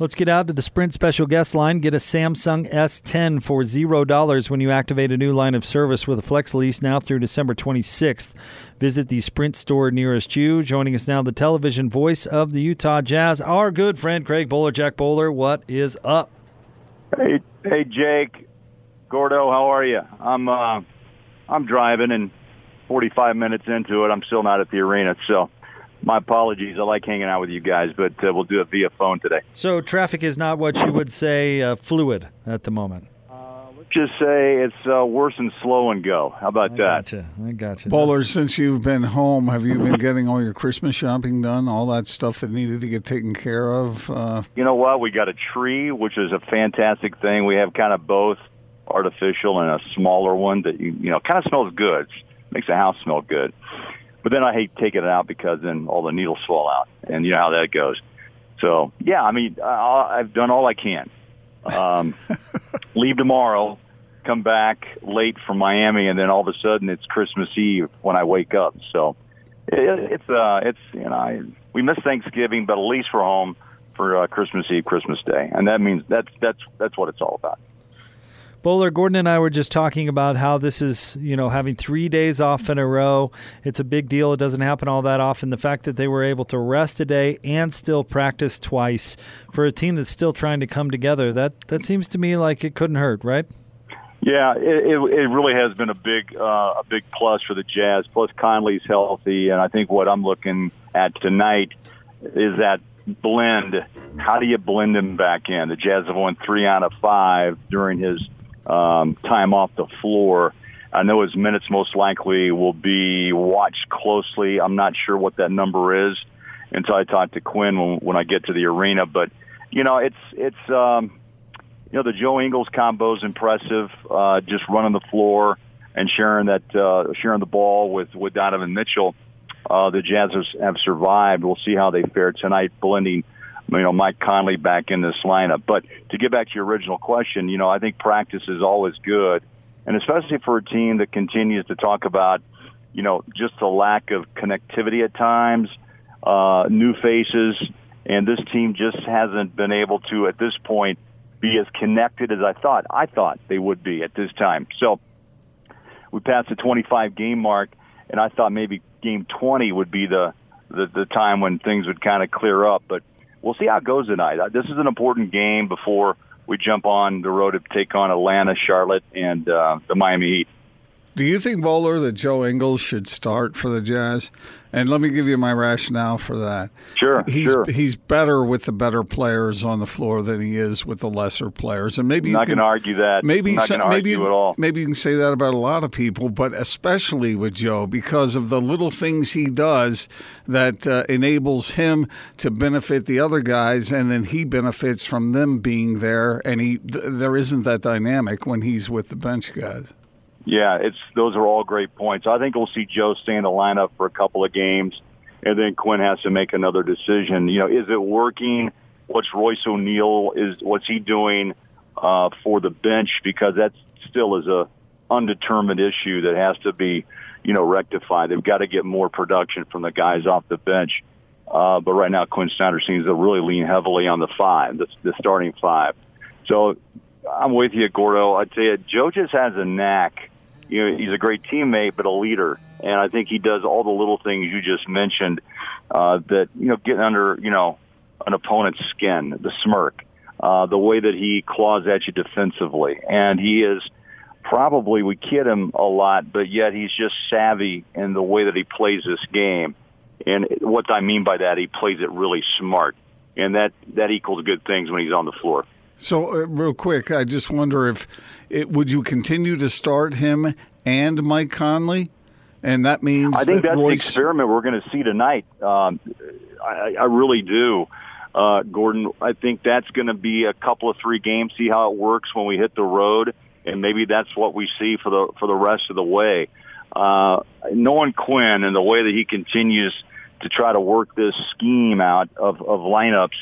Let's get out to the Sprint special guest line. Get a Samsung S10 for $0 when you activate a new line of service with a flex lease now through December 26th. Visit the Sprint store nearest you. Joining us now, the television voice of the Utah Jazz, our good friend Craig Bolerjack. Bowler, what is up? Hey, hey, Jake, Gordo, how are you? I'm uh, I'm driving and 45 minutes into it, I'm still not at the arena, so my apologies. I like hanging out with you guys, but uh, we'll do it via phone today. So traffic is not what you would say uh, fluid at the moment. Uh, let's just say it's uh, worse than slow and go. How about I that? Gotcha. I gotcha. Bowler, since you've been home, have you been getting all your Christmas shopping done? All that stuff that needed to get taken care of? Uh, You know what? We got a tree, which is a fantastic thing. We have kind of both artificial and a smaller one that you you know kind of smells good. Makes the house smell good. But then I hate taking it out because then all the needles fall out, and you know how that goes. So yeah, I mean, I, I've done all I can. Um, leave tomorrow, come back late from Miami, and then all of a sudden it's Christmas Eve when I wake up. So it, it's uh, it's you know I, we miss Thanksgiving, but at least we're home for uh, Christmas Eve, Christmas Day, and that means that's that's that's what it's all about. Bowler, Gordon and I were just talking about how this is, you know, having three days off in a row. It's a big deal. It doesn't happen all that often. The fact that they were able to rest a day and still practice twice for a team that's still trying to come together, that, that seems to me like it couldn't hurt, right? Yeah, it, it, really has been a big uh, a big plus for the Jazz. Plus Conley's healthy, and I think what I'm looking at tonight is that blend. How do you blend him back in? The Jazz have won three out of five during his um, time off the floor. I know his minutes most likely will be watched closely. I'm not sure what that number is until I talk to Quin when, when I get to the arena. But you know, it's it's um, you know the Joe Ingles combo is impressive. Uh, just running the floor and sharing that uh, sharing the ball with with Donovan Mitchell. Uh, the Jazz have, have survived. We'll see how they fare tonight, blending you know, Mike Conley back in this lineup. But to get back to your original question, you know, I think practice is always good, and especially for a team that continues to talk about, you know, just the lack of connectivity at times, uh, new faces, and this team just hasn't been able to at this point be as connected as I thought. I thought they would be at this time. So we passed the 25 game mark, and I thought maybe game 20 would be the the, the time when things would kind of clear up, but we'll see how it goes tonight. Uh, This is an important game before we jump on the road to take on Atlanta, Charlotte, and uh, the Miami Heat. Do you think, Bowler, that Joe Ingles should start for the Jazz? And let me give you my rationale for that. Sure, He's sure. he's better with the better players on the floor than he is with the lesser players, and maybe I'm you not can- going to argue that. Maybe I'm not going to maybe argue at all. maybe you can say that about a lot of people, but especially with Joe because of the little things he does that uh, enables him to benefit the other guys, and then he benefits from them being there. And he th- there isn't that dynamic when he's with the bench guys. Yeah, it's those are all great points. I think we'll see Joe stay in the lineup for a couple of games, and then Quin has to make another decision. You know, is it working? What's Royce O'Neale is? What's he doing uh, for the bench? Because that still is a undetermined issue that has to be, you know, rectified. They've got to get more production from the guys off the bench. Uh, but right now, Quin Snyder seems to really lean heavily on the five, the, the starting five. So I'm with you, Gordo. I'd say Joe just has a knack. You know, he's a great teammate, but a leader, and I think he does all the little things you just mentioned. Uh, that you know, getting under you know an opponent's skin, the smirk, uh, the way that he claws at you defensively, and he is probably we kid him a lot, but yet he's just savvy in the way that he plays this game. And what I mean by that, he plays it really smart, and that that equals good things when he's on the floor. So, uh, real quick, I just wonder if it, would you continue to start him and Mike Conley, and that means I think that that's the experiment we're going to see tonight. Um, I, I really do, uh, Gordon. I think that's going to be a couple of three games. See how it works when we hit the road, and maybe that's what we see for the for the rest of the way. Uh, knowing Quin and the way that he continues to try to work this scheme out of, of lineups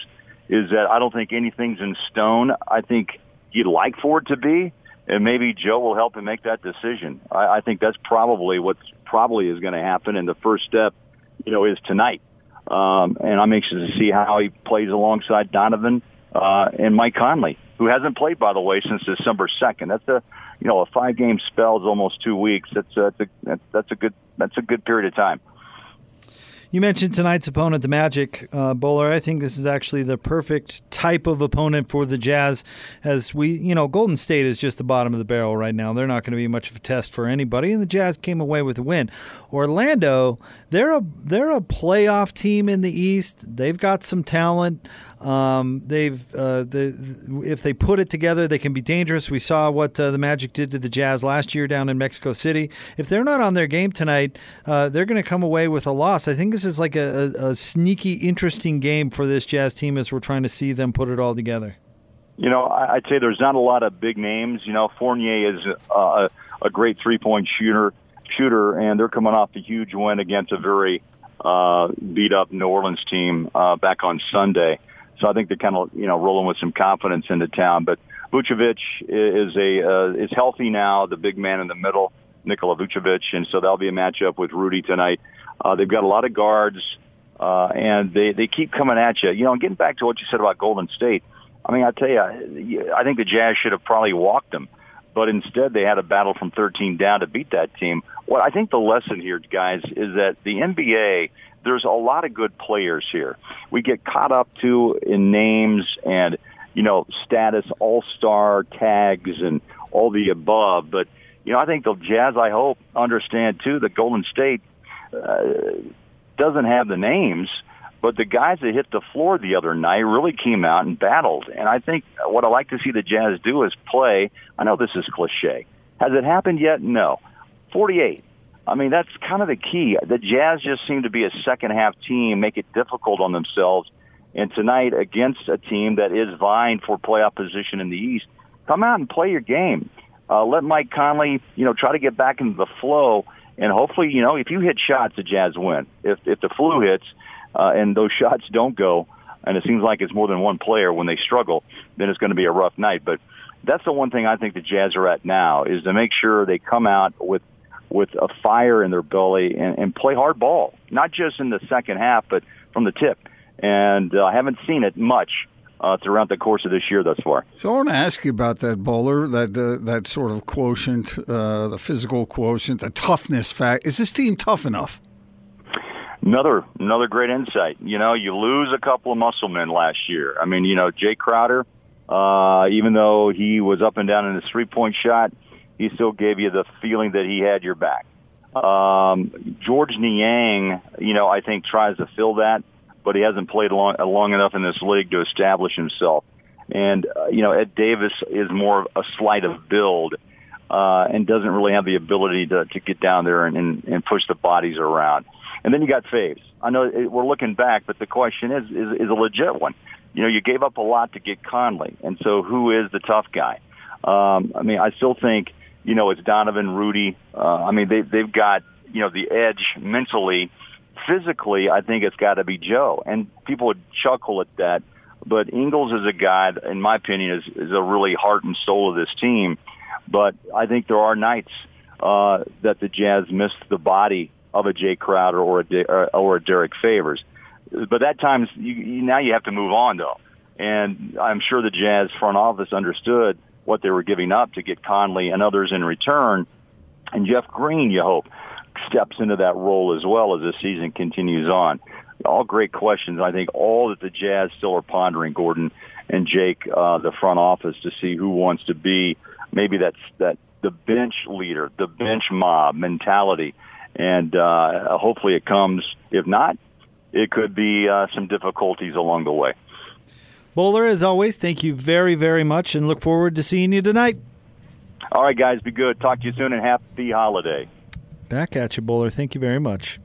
is that I don't think anything's in stone. I think you'd like for it to be, and maybe Joe will help him make that decision. I, I think that's probably what's probably is going to happen. And the first step, you know, is tonight. Um, and I'm anxious to see how he plays alongside Donovan uh, and Mike Conley, who hasn't played, by the way, since December 2nd. That's a, you know, a five-game spell is almost two weeks. That's a, that's a, that's a good that's a good period of time. You mentioned tonight's opponent, the Magic uh, Bowler. I think this is actually the perfect type of opponent for the Jazz, as we, you know, Golden State is just the bottom of the barrel right now. They're not going to be much of a test for anybody, and the Jazz came away with a win. Orlando, they're a they're a playoff team in the East. They've got some talent. Um, they've uh, the, if they put it together, they can be dangerous. We saw what uh, the Magic did to the Jazz last year down in Mexico City. If they're not on their game tonight, uh, they're going to come away with a loss. I think this is like a, a, a sneaky, interesting game for this Jazz team as we're trying to see them put it all together. You know, I'd say there's not a lot of big names. You know, Fournier is uh, a great three-point shooter, shooter, and they're coming off a huge win against a very uh, beat up New Orleans team uh, back on Sunday. So I think they're kind of you know rolling with some confidence into town. But Vucevic is a uh, is healthy now, the big man in the middle, Nikola Vucevic, and so that'll be a matchup with Rudy tonight. Uh, they've got a lot of guards, uh, and they they keep coming at you. You know, getting back to what you said about Golden State. I mean, I tell you, I think the Jazz should have probably walked them, but instead they had a battle from 13 down to beat that team. What I think the lesson here, guys, is that the NBA there's a lot of good players here. We get caught up too in names and you know status, all star tags, and all the above. But you know, I think the Jazz, I hope, understand too that Golden State uh, doesn't have the names. But the guys that hit the floor the other night really came out and battled. And I think what I like to see the Jazz do is play. I know this is cliche. Has it happened yet? No. 48. I mean, that's kind of the key. The Jazz just seem to be a second half team, make it difficult on themselves. And tonight, against a team that is vying for playoff position in the East, come out and play your game. Uh, let Mike Conley, you know, try to get back into the flow. And hopefully, you know, if you hit shots, the Jazz win. If if the flu hits uh, and those shots don't go, and it seems like it's more than one player when they struggle, then it's going to be a rough night. But that's the one thing I think the Jazz are at now is to make sure they come out with with a fire in their belly and, and play hard ball, not just in the second half, but from the tip. And uh, I haven't seen it much uh, throughout the course of this year thus far. So I want to ask you about that bowler, that uh, that sort of quotient, uh, the physical quotient, the toughness fact. Is this team tough enough? Another another great insight. You know, you lose a couple of muscle men last year. I mean, you know, Jae Crowder, uh, even though he was up and down in his three point shot, he still gave you the feeling that he had your back. Um, Georges Niang, you know, I think tries to fill that, but he hasn't played long, long enough in this league to establish himself. And, uh, you know, Ed Davis is more of a slight of build, uh, and doesn't really have the ability to, to get down there and, and, and push the bodies around. And then you got Faves. I know it, we're looking back, but the question is, is, is a legit one. You know, you gave up a lot to get Conley, and so who is the tough guy? Um, I mean, I still think you know, it's Donovan, Rudy. Uh, I mean, they, they've got, you know, the edge mentally. Physically, I think it's got to be Joe. And people would chuckle at that. But Ingles is a guy, in my opinion, is, is a really heart and soul of this team. But I think there are nights uh, that the Jazz miss the body of a Jae Crowder or a, De- or a Derrick Favors. But that times, you, you, now you have to move on, though. And I'm sure the Jazz front office understood what they were giving up to get Conley and others in return. And Jeff Green, you hope, steps into that role as well as the season continues on. All great questions. I think all that the Jazz still are pondering, Gordon and Jake, uh, the front office, to see who wants to be maybe that's that the bench leader, the bench mob mentality, and uh, hopefully it comes. If not, it could be uh, some difficulties along the way. Bowler, as always, thank you very, very much and look forward to seeing you tonight. All right, guys, be good. Talk to you soon and happy holiday. Back at you, Bowler. Thank you very much.